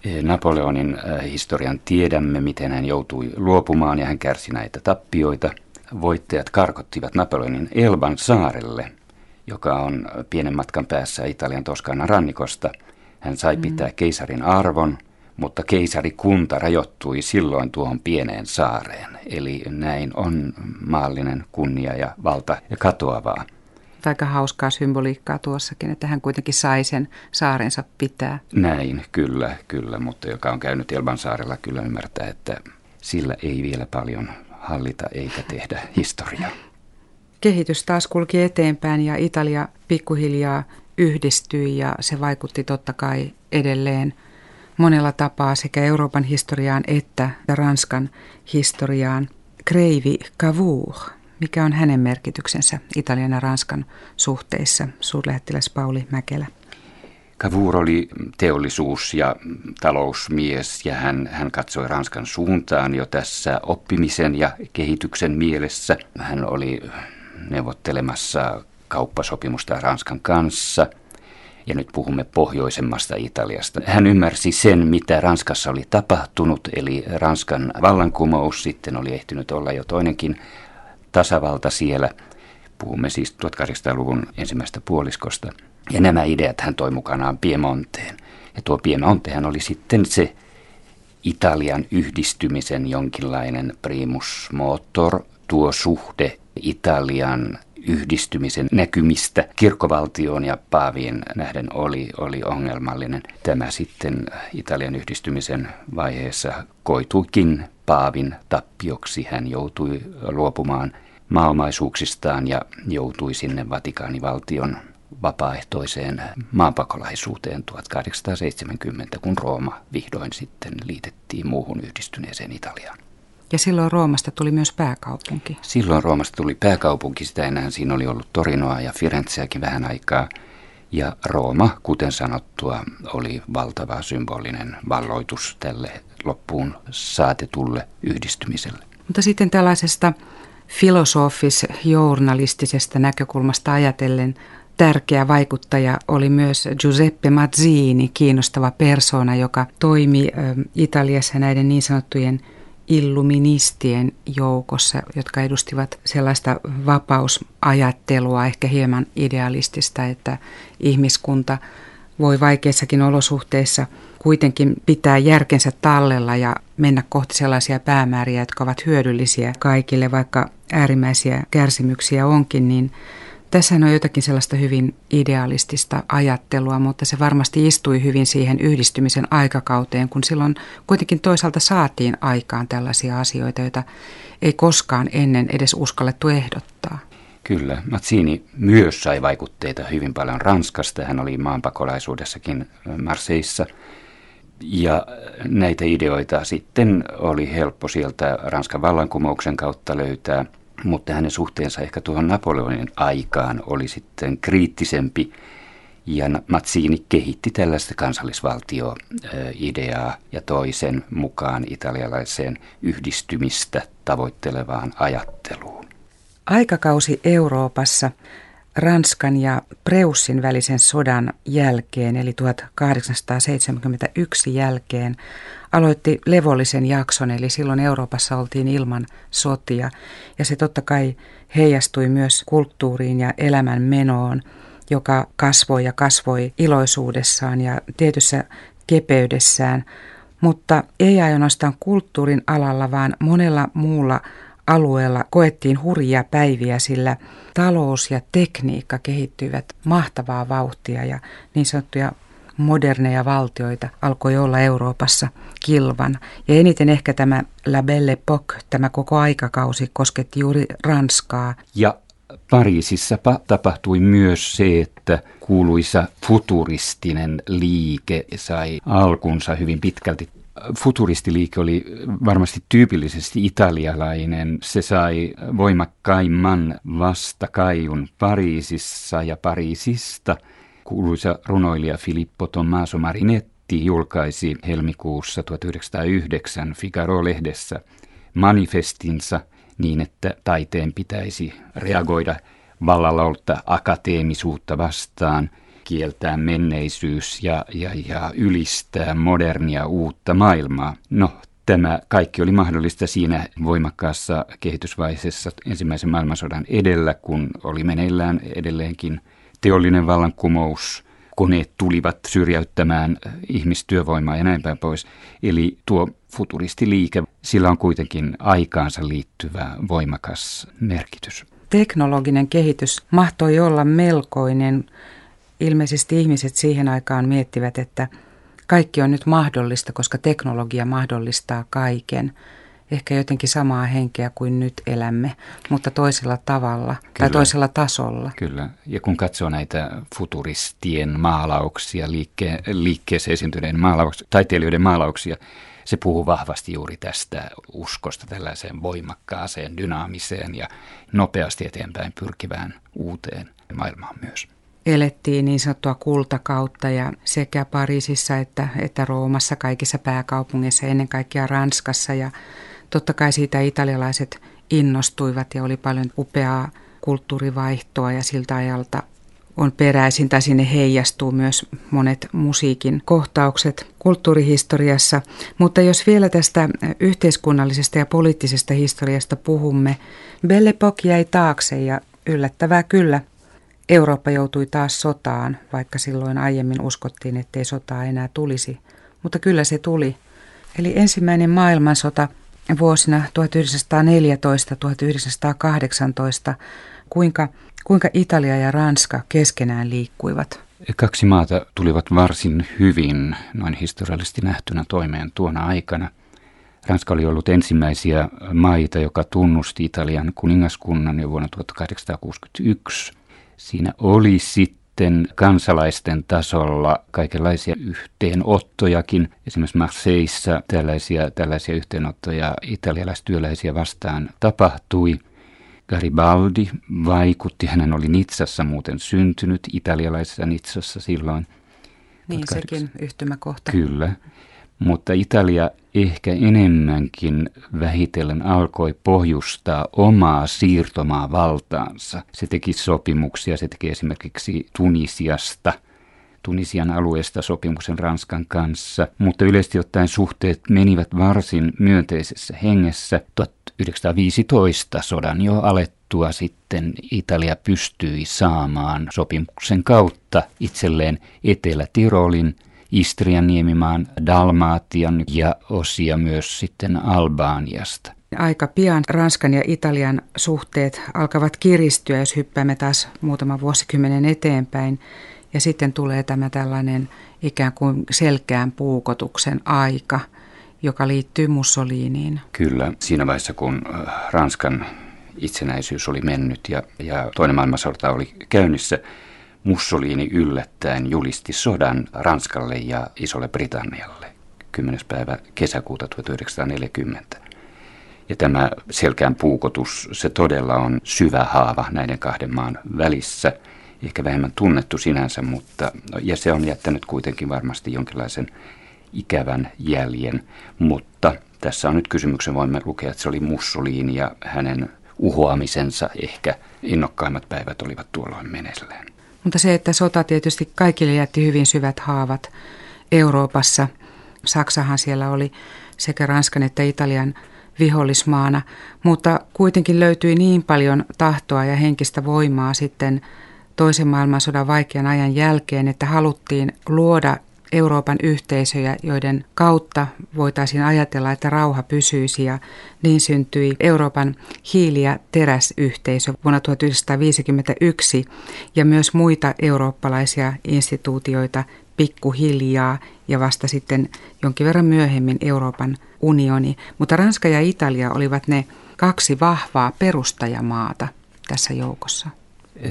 [SPEAKER 2] E, Napoleonin äh, historian tiedämme, miten hän joutui luopumaan ja hän kärsi näitä tappioita. Voittajat karkottivat Napoleonin Elban saarelle, joka on pienen matkan päässä Italian Toskanan rannikosta. Hän sai mm. pitää keisarin arvon – keisarikunta rajoittui silloin tuohon pieneen saareen. Eli näin on maallinen kunnia ja valta ja katoavaa.
[SPEAKER 1] Aika hauskaa symboliikkaa tuossakin, että hän kuitenkin sai sen saarensa pitää.
[SPEAKER 2] Näin, kyllä, kyllä, mutta joka on käynyt Elban saarella kyllä ymmärtää, että sillä ei vielä paljon hallita eikä tehdä historiaa.
[SPEAKER 1] Kehitys taas kulki eteenpäin ja Italia pikkuhiljaa yhdistyi ja se vaikutti totta kai edelleen – monella tapaa sekä Euroopan historiaan että Ranskan historiaan. Kreivi Cavour, mikä on hänen merkityksensä Italian ja Ranskan suhteissa, suurlähettiläs Pauli Mäkelä.
[SPEAKER 2] Cavour oli teollisuus- ja talousmies ja hän, hän katsoi Ranskan suuntaan jo tässä oppimisen ja kehityksen mielessä. Hän oli neuvottelemassa kauppasopimusta Ranskan kanssa – ja nyt puhumme pohjoisemmasta Italiasta. Hän ymmärsi sen, mitä Ranskassa oli tapahtunut, eli Ranskan vallankumous sitten oli ehtinyt olla jo toinenkin tasavalta siellä. Puhumme siis 1800-luvun ensimmäistä puoliskosta. Ja nämä ideat hän toi mukanaan Piemonteen. Ja tuo Piemontehan oli sitten se Italian yhdistymisen jonkinlainen primus motor, tuo suhde Italian yhdistymisen näkymistä kirkkovaltioon ja paavien nähden oli, oli ongelmallinen. Tämä sitten Italian yhdistymisen vaiheessa koituikin paavin tappioksi. Hän joutui luopumaan maaomaisuuksistaan ja joutui sinne Vatikaanivaltion vapaaehtoiseen maanpakolaisuuteen 1870, kun Rooma vihdoin sitten liitettiin muuhun yhdistyneeseen Italiaan.
[SPEAKER 1] Ja silloin Roomasta tuli myös pääkaupunki.
[SPEAKER 2] Silloin Roomasta tuli pääkaupunki, sitä enää siinä oli ollut Torinoa ja Firenzeäkin vähän aikaa. Ja Rooma, kuten sanottua, oli valtava symbolinen valloitus tälle loppuun saatetulle yhdistymiselle.
[SPEAKER 1] Mutta sitten tällaisesta filosofis-journalistisesta näkökulmasta ajatellen tärkeä vaikuttaja oli myös Giuseppe Mazzini, kiinnostava persona, joka toimi Italiassa näiden niin sanottujen illuministien joukossa, jotka edustivat sellaista vapausajattelua, ehkä hieman idealistista, että ihmiskunta voi vaikeissakin olosuhteissa kuitenkin pitää järkensä tallella ja mennä kohti sellaisia päämääriä, jotka ovat hyödyllisiä kaikille, vaikka äärimmäisiä kärsimyksiä onkin, niin tässä on jotakin sellaista hyvin idealistista ajattelua, mutta se varmasti istui hyvin siihen yhdistymisen aikakauteen, kun silloin kuitenkin toisaalta saatiin aikaan tällaisia asioita, joita ei koskaan ennen edes uskallettu ehdottaa.
[SPEAKER 2] Kyllä, Mazzini myös sai vaikutteita hyvin paljon Ranskasta. Hän oli maanpakolaisuudessakin Marseissa. Ja näitä ideoita sitten oli helppo sieltä Ranskan vallankumouksen kautta löytää – mutta hänen suhteensa ehkä tuohon Napoleonin aikaan oli sitten kriittisempi. Ja Mazzini kehitti tällaista kansallisvaltio-ideaa ja toisen mukaan italialaiseen yhdistymistä tavoittelevaan ajatteluun.
[SPEAKER 1] Aikakausi Euroopassa Ranskan ja Preussin välisen sodan jälkeen, eli 1871 jälkeen, aloitti levollisen jakson, eli silloin Euroopassa oltiin ilman sotia. Ja se totta kai heijastui myös kulttuuriin ja elämän menoon, joka kasvoi ja kasvoi iloisuudessaan ja tietyssä kepeydessään, mutta ei ainoastaan kulttuurin alalla, vaan monella muulla alueella koettiin hurjia päiviä, sillä talous ja tekniikka kehittyivät mahtavaa vauhtia ja niin sanottuja moderneja valtioita alkoi olla Euroopassa kilvan. Ja eniten ehkä tämä La Belle Époque, tämä koko aikakausi kosketti juuri Ranskaa.
[SPEAKER 2] Ja Pariisissa tapahtui myös se, että kuuluisa futuristinen liike sai alkunsa hyvin pitkälti futuristiliike oli varmasti tyypillisesti italialainen. Se sai voimakkaimman vastakaiun Pariisissa ja Pariisista. Kuuluisa runoilija Filippo Tommaso Marinetti julkaisi helmikuussa 1909 Figaro-lehdessä manifestinsa niin, että taiteen pitäisi reagoida vallalla akateemisuutta vastaan – kieltää menneisyys ja, ja, ja ylistää modernia uutta maailmaa. No, tämä kaikki oli mahdollista siinä voimakkaassa kehitysvaiheessa ensimmäisen maailmansodan edellä, kun oli meneillään edelleenkin teollinen vallankumous, koneet tulivat syrjäyttämään ihmistyövoimaa ja näin päin pois. Eli tuo futuristiliike, sillä on kuitenkin aikaansa liittyvä voimakas merkitys.
[SPEAKER 1] Teknologinen kehitys mahtoi olla melkoinen ilmeisesti ihmiset siihen aikaan miettivät, että kaikki on nyt mahdollista, koska teknologia mahdollistaa kaiken. Ehkä jotenkin samaa henkeä kuin nyt elämme, mutta toisella tavalla Kyllä. tai toisella tasolla.
[SPEAKER 2] Kyllä, ja kun katsoo näitä futuristien maalauksia, liikke- liikkeessä esiintyneiden maalauksia, taiteilijoiden maalauksia, se puhuu vahvasti juuri tästä uskosta tällaiseen voimakkaaseen, dynaamiseen ja nopeasti eteenpäin pyrkivään uuteen maailmaan myös
[SPEAKER 1] elettiin niin sanottua kultakautta ja sekä Pariisissa että, että Roomassa, kaikissa pääkaupungeissa, ennen kaikkea Ranskassa. Ja totta kai siitä italialaiset innostuivat ja oli paljon upeaa kulttuurivaihtoa ja siltä ajalta on peräisin tai sinne heijastuu myös monet musiikin kohtaukset kulttuurihistoriassa. Mutta jos vielä tästä yhteiskunnallisesta ja poliittisesta historiasta puhumme, Belle Epoque jäi taakse ja yllättävää kyllä Eurooppa joutui taas sotaan, vaikka silloin aiemmin uskottiin, ettei sotaa enää tulisi. Mutta kyllä se tuli. Eli ensimmäinen maailmansota vuosina 1914-1918, kuinka, kuinka Italia ja Ranska keskenään liikkuivat?
[SPEAKER 2] Kaksi maata tulivat varsin hyvin noin historiallisesti nähtynä toimeen tuona aikana. Ranska oli ollut ensimmäisiä maita, joka tunnusti Italian kuningaskunnan jo vuonna 1861. Siinä oli sitten kansalaisten tasolla kaikenlaisia yhteenottojakin. Esimerkiksi Marseissa tällaisia, tällaisia yhteenottoja italialaistyöläisiä vastaan tapahtui. Garibaldi vaikutti, hänen oli Nitsassa muuten syntynyt, italialaisessa Nitsassa silloin.
[SPEAKER 1] Niin, sekin yhtymäkohta.
[SPEAKER 2] Kyllä. Mutta Italia ehkä enemmänkin vähitellen alkoi pohjustaa omaa siirtomaa valtaansa. Se teki sopimuksia, se teki esimerkiksi Tunisiasta, Tunisian alueesta sopimuksen Ranskan kanssa, mutta yleisesti ottaen suhteet menivät varsin myönteisessä hengessä. 1915 sodan jo alettua sitten Italia pystyi saamaan sopimuksen kautta itselleen Etelä-Tirolin Istrian niemimaan, Dalmaatian ja osia myös sitten Albaaniasta.
[SPEAKER 1] Aika pian Ranskan ja Italian suhteet alkavat kiristyä, jos hyppäämme taas muutama vuosikymmenen eteenpäin. Ja sitten tulee tämä tällainen ikään kuin selkeän puukotuksen aika, joka liittyy Mussoliniin.
[SPEAKER 2] Kyllä, siinä vaiheessa kun äh, Ranskan itsenäisyys oli mennyt ja, ja toinen maailmansota oli käynnissä, Mussolini yllättäen julisti sodan Ranskalle ja Isolle Britannialle 10. päivä kesäkuuta 1940. Ja tämä selkään puukotus, se todella on syvä haava näiden kahden maan välissä. Ehkä vähemmän tunnettu sinänsä, mutta ja se on jättänyt kuitenkin varmasti jonkinlaisen ikävän jäljen. Mutta tässä on nyt kysymyksen, voimme lukea, että se oli Mussolini ja hänen uhoamisensa ehkä innokkaimmat päivät olivat tuolloin meneillään.
[SPEAKER 1] Mutta se, että sota tietysti kaikille jätti hyvin syvät haavat Euroopassa. Saksahan siellä oli sekä Ranskan että Italian vihollismaana, mutta kuitenkin löytyi niin paljon tahtoa ja henkistä voimaa sitten toisen maailmansodan vaikean ajan jälkeen, että haluttiin luoda Euroopan yhteisöjä, joiden kautta voitaisiin ajatella, että rauha pysyisi ja niin syntyi Euroopan hiili- ja teräsyhteisö vuonna 1951 ja myös muita eurooppalaisia instituutioita pikkuhiljaa ja vasta sitten jonkin verran myöhemmin Euroopan unioni. Mutta Ranska ja Italia olivat ne kaksi vahvaa perustajamaata tässä joukossa.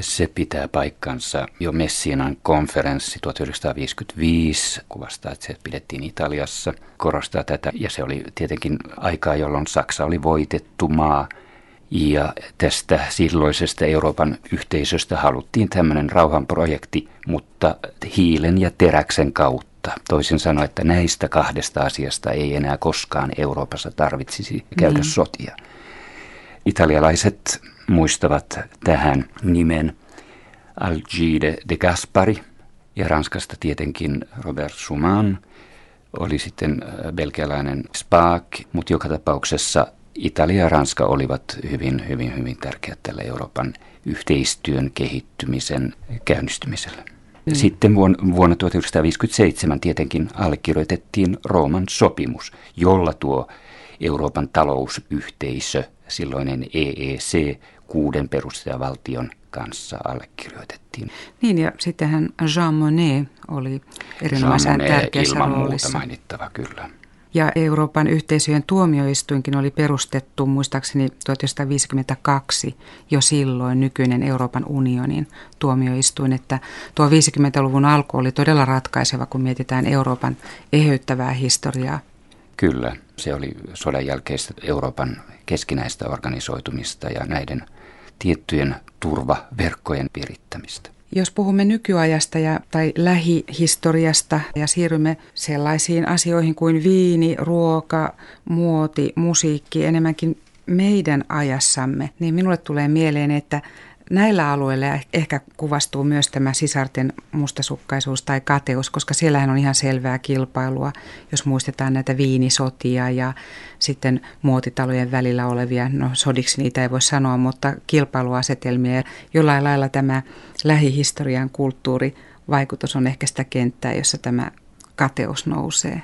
[SPEAKER 2] Se pitää paikkansa. Jo Messinan konferenssi 1955 kuvastaa, että se pidettiin Italiassa, korostaa tätä. Ja se oli tietenkin aikaa, jolloin Saksa oli voitettu maa. Ja tästä silloisesta Euroopan yhteisöstä haluttiin tämmöinen rauhanprojekti, mutta hiilen ja teräksen kautta. Toisin sanoen, että näistä kahdesta asiasta ei enää koskaan Euroopassa tarvitsisi käydä mm. sotia. Italialaiset muistavat tähän nimen Algide de Gaspari ja Ranskasta tietenkin Robert Schumann oli sitten äh, belgialainen Spaak, mutta joka tapauksessa Italia ja Ranska olivat hyvin, hyvin, hyvin tärkeät tälle Euroopan yhteistyön kehittymisen käynnistymiselle. Mm. Sitten vuonna 1957 tietenkin allekirjoitettiin Rooman sopimus, jolla tuo Euroopan talousyhteisö, silloinen EEC, kuuden perustajavaltion kanssa allekirjoitettiin.
[SPEAKER 1] Niin ja sittenhän Jean Monnet oli erinomaisen Jean Monnet tärkeässä
[SPEAKER 2] ilman
[SPEAKER 1] roolissa.
[SPEAKER 2] muuta mainittava, kyllä.
[SPEAKER 1] Ja Euroopan yhteisöjen tuomioistuinkin oli perustettu muistaakseni 1952 jo silloin nykyinen Euroopan unionin tuomioistuin, että tuo 50-luvun alku oli todella ratkaiseva, kun mietitään Euroopan eheyttävää historiaa.
[SPEAKER 2] Kyllä, se oli sodan jälkeistä Euroopan keskinäistä organisoitumista ja näiden tiettyjen turvaverkkojen virittämistä.
[SPEAKER 1] Jos puhumme nykyajasta ja, tai lähihistoriasta ja siirrymme sellaisiin asioihin kuin viini, ruoka, muoti, musiikki, enemmänkin meidän ajassamme, niin minulle tulee mieleen, että näillä alueilla ehkä kuvastuu myös tämä sisarten mustasukkaisuus tai kateus, koska siellähän on ihan selvää kilpailua, jos muistetaan näitä viinisotia ja sitten muotitalojen välillä olevia, no sodiksi niitä ei voi sanoa, mutta kilpailuasetelmia. Jollain lailla tämä lähihistorian kulttuurivaikutus on ehkä sitä kenttää, jossa tämä kateus nousee.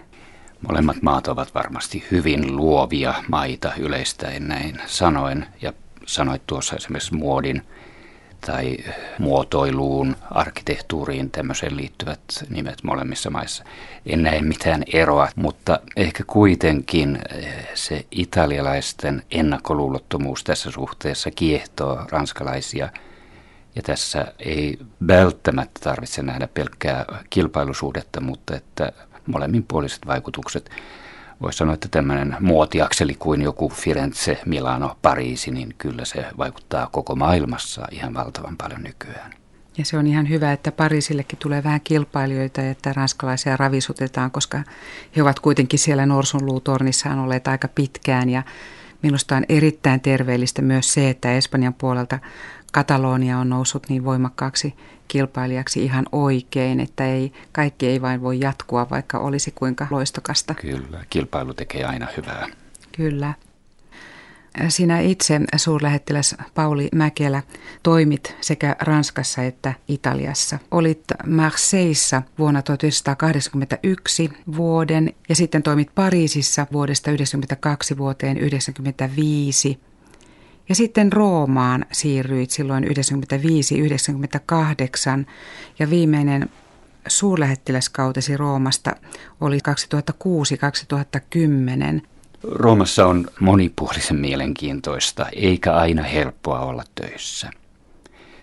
[SPEAKER 2] Molemmat maat ovat varmasti hyvin luovia maita yleistäen näin sanoen ja sanoit tuossa esimerkiksi muodin tai muotoiluun, arkkitehtuuriin, tämmöiseen liittyvät nimet molemmissa maissa. En näe mitään eroa, mutta ehkä kuitenkin eh, se italialaisten ennakkoluulottomuus tässä suhteessa kiehtoo ranskalaisia. Ja tässä ei välttämättä tarvitse nähdä pelkkää kilpailusuhdetta, mutta että molemminpuoliset vaikutukset voisi sanoa, että tämmöinen muotiakseli kuin joku Firenze, Milano, Pariisi, niin kyllä se vaikuttaa koko maailmassa ihan valtavan paljon nykyään.
[SPEAKER 1] Ja se on ihan hyvä, että Pariisillekin tulee vähän kilpailijoita ja että ranskalaisia ravisutetaan, koska he ovat kuitenkin siellä Norsunluutornissaan olleet aika pitkään ja minusta on erittäin terveellistä myös se, että Espanjan puolelta Katalonia on noussut niin voimakkaaksi kilpailijaksi ihan oikein, että ei, kaikki ei vain voi jatkua, vaikka olisi kuinka loistokasta.
[SPEAKER 2] Kyllä, kilpailu tekee aina hyvää.
[SPEAKER 1] Kyllä. Sinä itse, suurlähettiläs Pauli Mäkelä, toimit sekä Ranskassa että Italiassa. Olit Marseissa vuonna 1981 vuoden ja sitten toimit Pariisissa vuodesta 1992 vuoteen 1995 ja sitten Roomaan siirryit silloin 95-98 ja viimeinen suurlähettiläskautesi Roomasta oli 2006-2010.
[SPEAKER 2] Roomassa on monipuolisen mielenkiintoista, eikä aina helppoa olla töissä.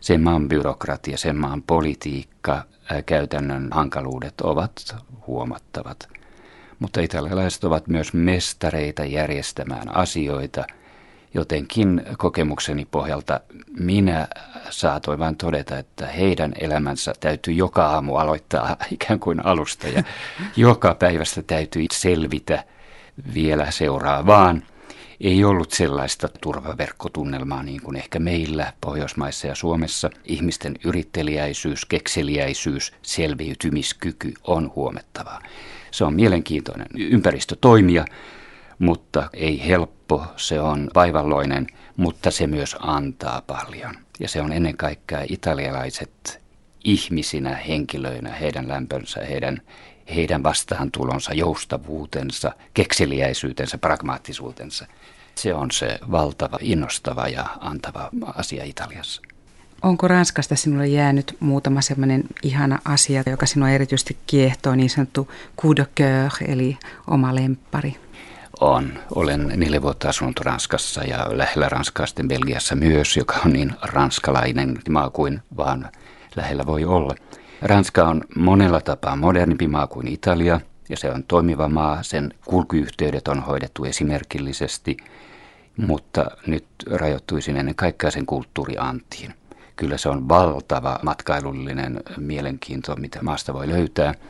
[SPEAKER 2] Sen maan byrokratia, sen maan politiikka, käytännön hankaluudet ovat huomattavat. Mutta italialaiset ovat myös mestareita järjestämään asioita – Jotenkin kokemukseni pohjalta minä saatoin vain todeta, että heidän elämänsä täytyy joka aamu aloittaa ikään kuin alusta ja joka päivästä täytyy selvitä vielä seuraavaan. Ei ollut sellaista turvaverkkotunnelmaa niin kuin ehkä meillä Pohjoismaissa ja Suomessa. Ihmisten yritteliäisyys, kekseliäisyys, selviytymiskyky on huomattavaa. Se on mielenkiintoinen ympäristö toimia, mutta ei helppo, se on vaivalloinen, mutta se myös antaa paljon. Ja se on ennen kaikkea italialaiset ihmisinä, henkilöinä, heidän lämpönsä, heidän, heidän vastaantulonsa, joustavuutensa, kekseliäisyytensä, pragmaattisuutensa. Se on se valtava, innostava ja antava asia Italiassa.
[SPEAKER 1] Onko Ranskasta sinulle jäänyt muutama sellainen ihana asia, joka sinua erityisesti kiehtoo, niin sanottu coup de coeur, eli oma lemppari?
[SPEAKER 2] On. Olen neljä vuotta asunut Ranskassa ja lähellä Ranskaa sitten Belgiassa myös, joka on niin ranskalainen maa kuin vaan lähellä voi olla. Ranska on monella tapaa modernimpi maa kuin Italia ja se on toimiva maa. Sen kulkuyhteydet on hoidettu esimerkillisesti, mutta nyt rajoittuisin ennen kaikkea sen kulttuuriantiin. Kyllä se on valtava matkailullinen mielenkiinto, mitä maasta voi löytää –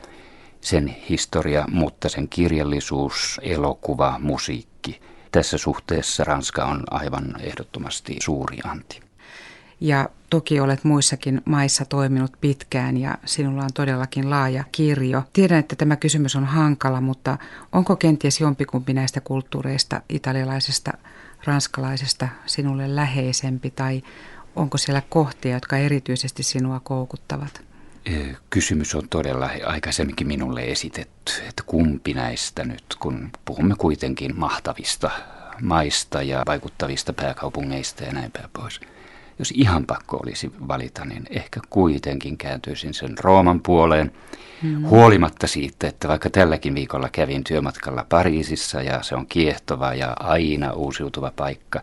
[SPEAKER 2] sen historia, mutta sen kirjallisuus, elokuva, musiikki. Tässä suhteessa Ranska on aivan ehdottomasti suuri anti.
[SPEAKER 1] Ja toki olet muissakin maissa toiminut pitkään ja sinulla on todellakin laaja kirjo. Tiedän, että tämä kysymys on hankala, mutta onko kenties jompikumpi näistä kulttuureista, italialaisesta, ranskalaisesta, sinulle läheisempi tai onko siellä kohtia, jotka erityisesti sinua koukuttavat?
[SPEAKER 2] Kysymys on todella aikaisemminkin minulle esitetty, että kumpi näistä nyt, kun puhumme kuitenkin mahtavista maista ja vaikuttavista pääkaupungeista ja näin päin pois. Jos ihan pakko olisi valita, niin ehkä kuitenkin kääntyisin sen Rooman puoleen. Mm. Huolimatta siitä, että vaikka tälläkin viikolla kävin työmatkalla Pariisissa ja se on kiehtova ja aina uusiutuva paikka.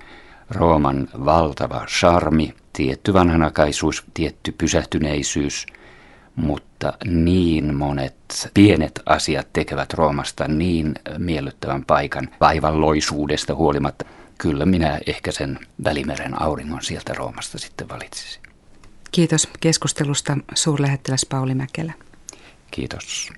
[SPEAKER 2] Rooman valtava charmi, tietty vanhanakaisuus, tietty pysähtyneisyys – mutta niin monet pienet asiat tekevät Roomasta niin miellyttävän paikan vaivalloisuudesta huolimatta. Kyllä minä ehkä sen Välimeren auringon sieltä Roomasta sitten valitsisin.
[SPEAKER 1] Kiitos keskustelusta suurlähettiläs Pauli Mäkelä.
[SPEAKER 2] Kiitos.